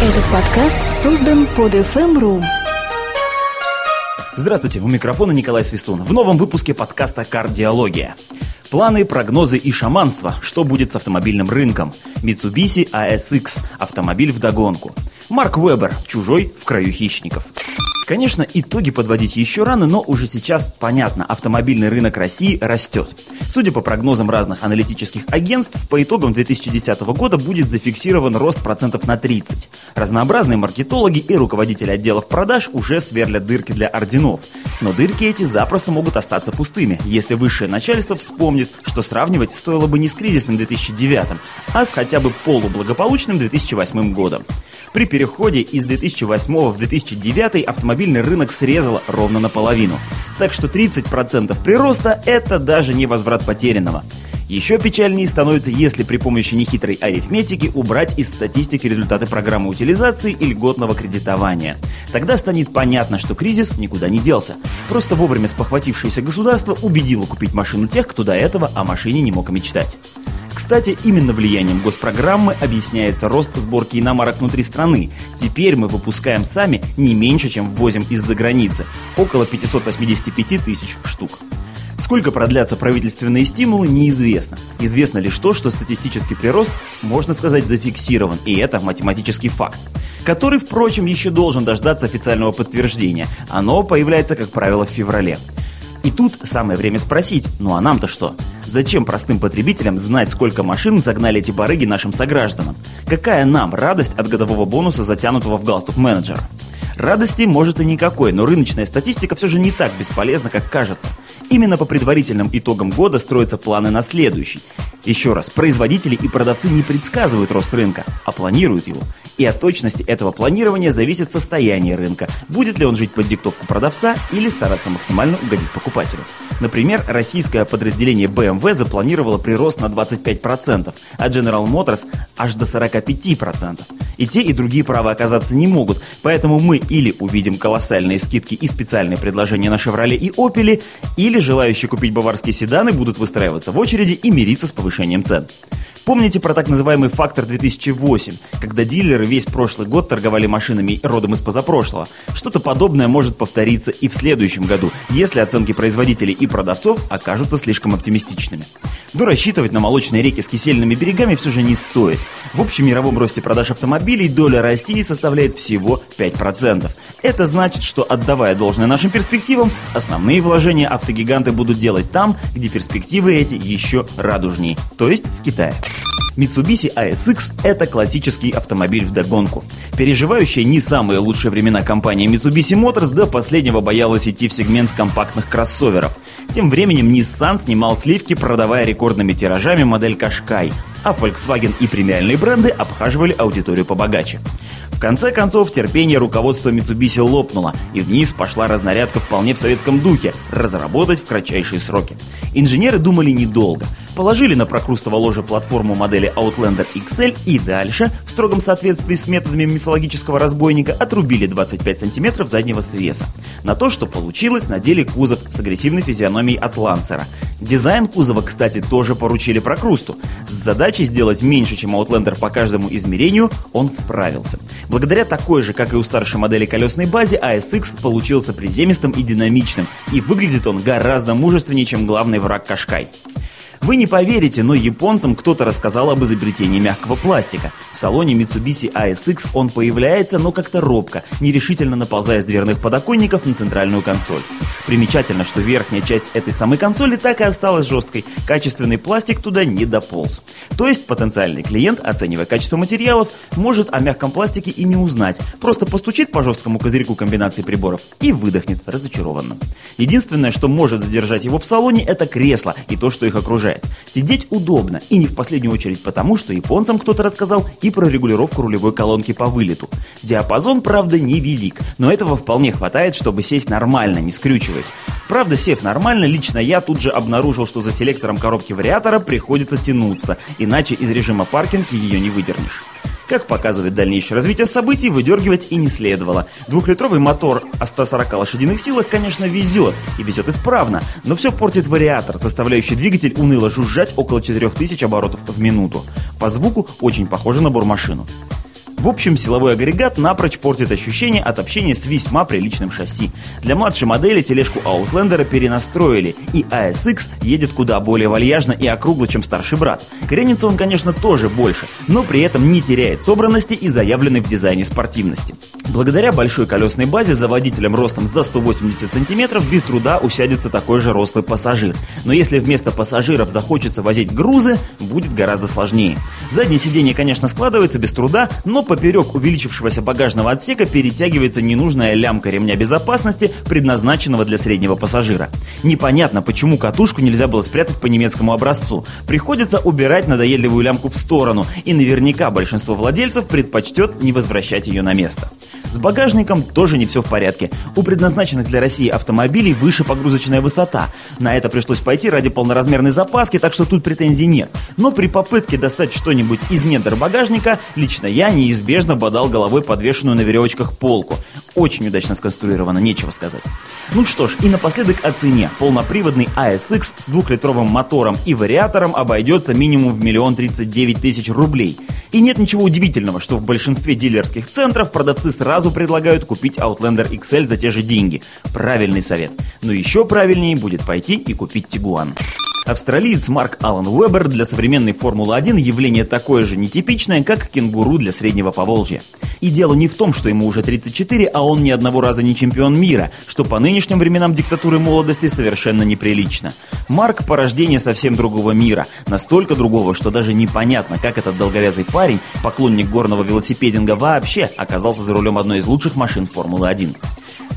Этот подкаст создан под FM.ru. Здравствуйте, у микрофона Николай Свистун. В новом выпуске подкаста «Кардиология». Планы, прогнозы и шаманство. Что будет с автомобильным рынком? Mitsubishi ASX. Автомобиль в догонку. Марк Вебер. Чужой в краю хищников. Конечно, итоги подводить еще рано, но уже сейчас понятно, автомобильный рынок России растет. Судя по прогнозам разных аналитических агентств, по итогам 2010 года будет зафиксирован рост процентов на 30. Разнообразные маркетологи и руководители отделов продаж уже сверлят дырки для орденов. Но дырки эти запросто могут остаться пустыми, если высшее начальство вспомнит, что сравнивать стоило бы не с кризисным 2009, а с хотя бы полублагополучным 2008 годом. При переходе из 2008 в 2009 автомобильный рынок срезало ровно наполовину. Так что 30% прироста – это даже не возврат потерянного. Еще печальнее становится, если при помощи нехитрой арифметики убрать из статистики результаты программы утилизации и льготного кредитования. Тогда станет понятно, что кризис никуда не делся. Просто вовремя спохватившееся государство убедило купить машину тех, кто до этого о машине не мог мечтать. Кстати, именно влиянием госпрограммы объясняется рост сборки иномарок внутри страны. Теперь мы выпускаем сами не меньше, чем ввозим из-за границы. Около 585 тысяч штук. Сколько продлятся правительственные стимулы, неизвестно. Известно лишь то, что статистический прирост, можно сказать, зафиксирован, и это математический факт который, впрочем, еще должен дождаться официального подтверждения. Оно появляется, как правило, в феврале. И тут самое время спросить, ну а нам-то что? Зачем простым потребителям знать, сколько машин загнали эти барыги нашим согражданам? Какая нам радость от годового бонуса, затянутого в галстук менеджера? Радости может и никакой, но рыночная статистика все же не так бесполезна, как кажется. Именно по предварительным итогам года строятся планы на следующий. Еще раз, производители и продавцы не предсказывают рост рынка, а планируют его. И от точности этого планирования зависит состояние рынка, будет ли он жить под диктовку продавца или стараться максимально угодить покупателю. Например, российское подразделение BMW запланировало прирост на 25%, а General Motors аж до 45%. И те, и другие права оказаться не могут, поэтому мы или увидим колоссальные скидки и специальные предложения на Chevrolet и Opel, или желающие купить баварские седаны будут выстраиваться в очереди и мириться с повышением цен. Помните про так называемый фактор 2008, когда дилеры весь прошлый год торговали машинами родом из позапрошлого? Что-то подобное может повториться и в следующем году, если оценки производителей и продавцов окажутся слишком оптимистичными. Но рассчитывать на молочные реки с кисельными берегами все же не стоит. В общем мировом росте продаж автомобилей доля России составляет всего 5%. Это значит, что отдавая должное нашим перспективам, основные вложения автогиганты будут делать там, где перспективы эти еще радужнее, то есть в Китае. Mitsubishi ASX – это классический автомобиль в догонку. Переживающая не самые лучшие времена компания Mitsubishi Motors до последнего боялась идти в сегмент компактных кроссоверов. Тем временем Nissan снимал сливки, продавая рекордными тиражами модель Qashqai, а Volkswagen и премиальные бренды обхаживали аудиторию побогаче. В конце концов, терпение руководства Mitsubishi лопнуло, и вниз пошла разнарядка вполне в советском духе – разработать в кратчайшие сроки. Инженеры думали недолго. Положили на прокрустово ложе платформу модели Outlander XL и дальше, в строгом соответствии с методами мифологического разбойника, отрубили 25 сантиметров заднего свеса. На то, что получилось, надели кузов с агрессивной физиономией от Лансера. Дизайн кузова, кстати, тоже поручили прокрусту. С задачей сделать меньше, чем Outlander по каждому измерению, он справился. Благодаря такой же, как и у старшей модели колесной базе, ASX получился приземистым и динамичным, и выглядит он гораздо мужественнее, чем главный враг Кашкай. Вы не поверите, но японцам кто-то рассказал об изобретении мягкого пластика. В салоне Mitsubishi ASX он появляется, но как-то робко, нерешительно наползая с дверных подоконников на центральную консоль. Примечательно, что верхняя часть этой самой консоли так и осталась жесткой, качественный пластик туда не дополз. То есть потенциальный клиент, оценивая качество материалов, может о мягком пластике и не узнать, просто постучит по жесткому козырьку комбинации приборов и выдохнет разочарованно. Единственное, что может задержать его в салоне, это кресло и то, что их окружает окружает. Сидеть удобно, и не в последнюю очередь потому, что японцам кто-то рассказал и про регулировку рулевой колонки по вылету. Диапазон, правда, невелик, но этого вполне хватает, чтобы сесть нормально, не скрючиваясь. Правда, сев нормально, лично я тут же обнаружил, что за селектором коробки вариатора приходится тянуться, иначе из режима паркинг ее не выдернешь. Как показывает дальнейшее развитие событий, выдергивать и не следовало. Двухлитровый мотор о 140 лошадиных силах, конечно, везет, и везет исправно, но все портит вариатор, заставляющий двигатель уныло жужжать около 4000 оборотов в минуту. По звуку очень похоже на бормашину. В общем, силовой агрегат напрочь портит ощущение от общения с весьма приличным шасси. Для младшей модели тележку Outlander перенастроили, и ASX едет куда более вальяжно и округло, чем старший брат. Кренится он, конечно, тоже больше, но при этом не теряет собранности и заявленной в дизайне спортивности. Благодаря большой колесной базе за водителем ростом за 180 сантиметров без труда усядется такой же рослый пассажир. Но если вместо пассажиров захочется возить грузы, будет гораздо сложнее. Заднее сиденье, конечно, складывается без труда, но поперек увеличившегося багажного отсека перетягивается ненужная лямка ремня безопасности, предназначенного для среднего пассажира. Непонятно, почему катушку нельзя было спрятать по немецкому образцу. Приходится убирать надоедливую лямку в сторону, и наверняка большинство владельцев предпочтет не возвращать ее на место. С багажником тоже не все в порядке. У предназначенных для России автомобилей выше погрузочная высота. На это пришлось пойти ради полноразмерной запаски, так что тут претензий нет. Но при попытке достать что-нибудь из недр багажника, лично я неизбежно бодал головой подвешенную на веревочках полку. Очень удачно сконструировано, нечего сказать. Ну что ж, и напоследок о цене. Полноприводный ASX с двухлитровым мотором и вариатором обойдется минимум в миллион тридцать девять тысяч рублей. И нет ничего удивительного, что в большинстве дилерских центров продавцы сразу предлагают купить Outlander XL за те же деньги. Правильный совет. Но еще правильнее будет пойти и купить Tiguan. Австралиец Марк Аллан Уэбер для современной Формулы-1 явление такое же нетипичное, как кенгуру для среднего Поволжья. И дело не в том, что ему уже 34, а он ни одного раза не чемпион мира, что по нынешним временам диктатуры молодости совершенно неприлично. Марк по рождению совсем другого мира, настолько другого, что даже непонятно, как этот долговязый парень, поклонник горного велосипединга вообще, оказался за рулем одной из лучших машин Формулы-1.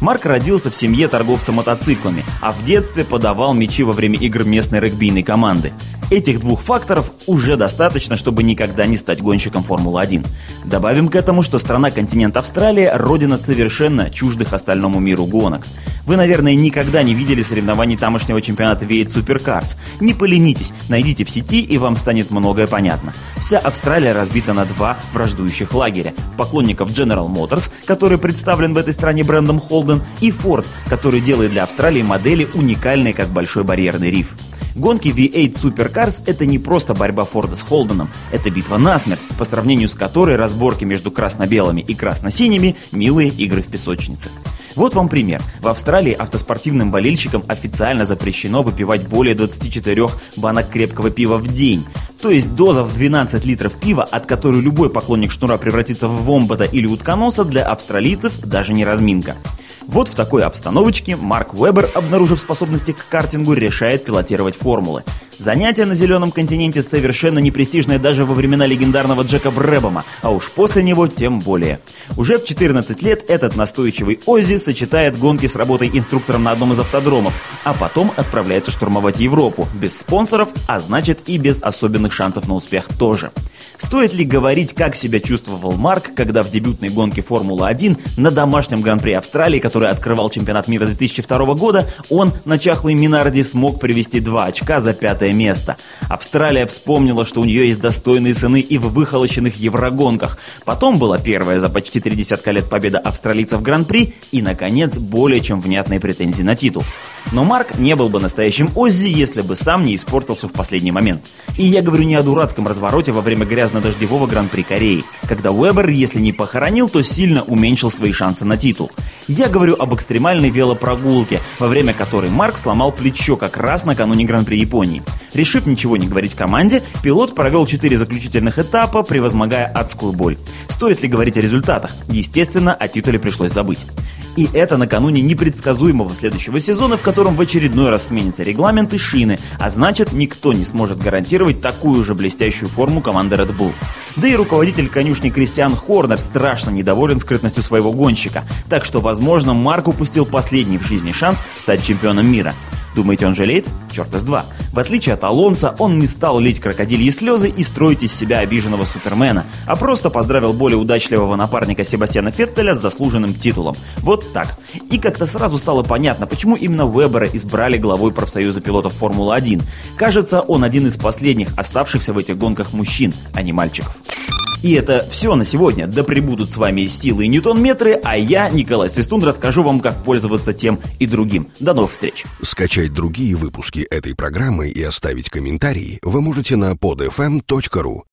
Марк родился в семье торговца мотоциклами, а в детстве подавал мячи во время игр местной регбийной команды. Этих двух факторов уже достаточно, чтобы никогда не стать гонщиком Формулы-1. Добавим к этому, что страна-континент Австралия – родина совершенно чуждых остальному миру гонок. Вы, наверное, никогда не видели соревнований тамошнего чемпионата V8 Supercars. Не поленитесь, найдите в сети, и вам станет многое понятно. Вся Австралия разбита на два враждующих лагеря. Поклонников General Motors, который представлен в этой стране брендом Holden, и Ford, который делает для Австралии модели уникальные, как большой барьерный риф. Гонки V8 Supercars – это не просто борьба Форда с Холденом, это битва насмерть, по сравнению с которой разборки между красно-белыми и красно-синими – милые игры в песочнице. Вот вам пример. В Австралии автоспортивным болельщикам официально запрещено выпивать более 24 банок крепкого пива в день. То есть доза в 12 литров пива, от которой любой поклонник шнура превратится в вомбата или утконоса, для австралийцев даже не разминка. Вот в такой обстановочке Марк Вебер, обнаружив способности к картингу, решает пилотировать формулы. Занятие на зеленом континенте совершенно непрестижное даже во времена легендарного Джека Брэбома, а уж после него тем более. Уже в 14 лет этот настойчивый Оззи сочетает гонки с работой инструктором на одном из автодромов, а потом отправляется штурмовать Европу, без спонсоров, а значит и без особенных шансов на успех тоже. Стоит ли говорить, как себя чувствовал Марк, когда в дебютной гонке Формулы-1 на домашнем Гран-при Австралии, который открывал чемпионат мира 2002 года, он на чахлой Минарде смог привести два очка за пятое место. Австралия вспомнила, что у нее есть достойные сыны и в выхолощенных еврогонках. Потом была первая за почти три десятка лет победа австралийцев в Гран-при и, наконец, более чем внятные претензии на титул. Но Марк не был бы настоящим Оззи, если бы сам не испортился в последний момент. И я говорю не о дурацком развороте во время грязно-дождевого Гран-при Кореи, когда Уэбер, если не похоронил, то сильно уменьшил свои шансы на титул. Я говорю об экстремальной велопрогулке, во время которой Марк сломал плечо как раз накануне Гран-при Японии. Решив ничего не говорить команде, пилот провел четыре заключительных этапа, превозмогая адскую боль. Стоит ли говорить о результатах? Естественно, о титуле пришлось забыть. И это накануне непредсказуемого следующего сезона, в котором в очередной раз сменятся регламенты шины, а значит никто не сможет гарантировать такую же блестящую форму команды Red Bull. Да и руководитель конюшни Кристиан Хорнер страшно недоволен скрытностью своего гонщика, так что, возможно, Марк упустил последний в жизни шанс стать чемпионом мира. Думаете, он жалеет? Черт из два. В отличие от Алонса, он не стал лить крокодильи слезы и строить из себя обиженного супермена, а просто поздравил более удачливого напарника Себастьяна Феттеля с заслуженным титулом. Вот так. И как-то сразу стало понятно, почему именно Вебера избрали главой профсоюза пилотов Формулы-1. Кажется, он один из последних оставшихся в этих гонках мужчин, а не мальчиков. И это все на сегодня. Да прибудут с вами силы и ньютон-метры, а я, Николай Свистун, расскажу вам, как пользоваться тем и другим. До новых встреч. Скачать другие выпуски этой программы и оставить комментарии вы можете на podfm.ru.